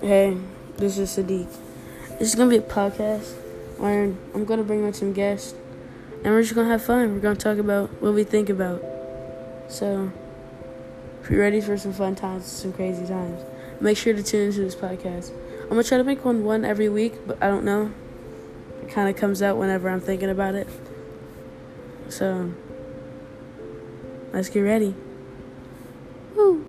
Hey, this is Sadiq. This is gonna be a podcast where I'm gonna bring on some guests and we're just gonna have fun. We're gonna talk about what we think about. So, if you're ready for some fun times, some crazy times, make sure to tune into this podcast. I'm gonna try to make one one every week, but I don't know. It kind of comes out whenever I'm thinking about it. So, let's get ready. Woo.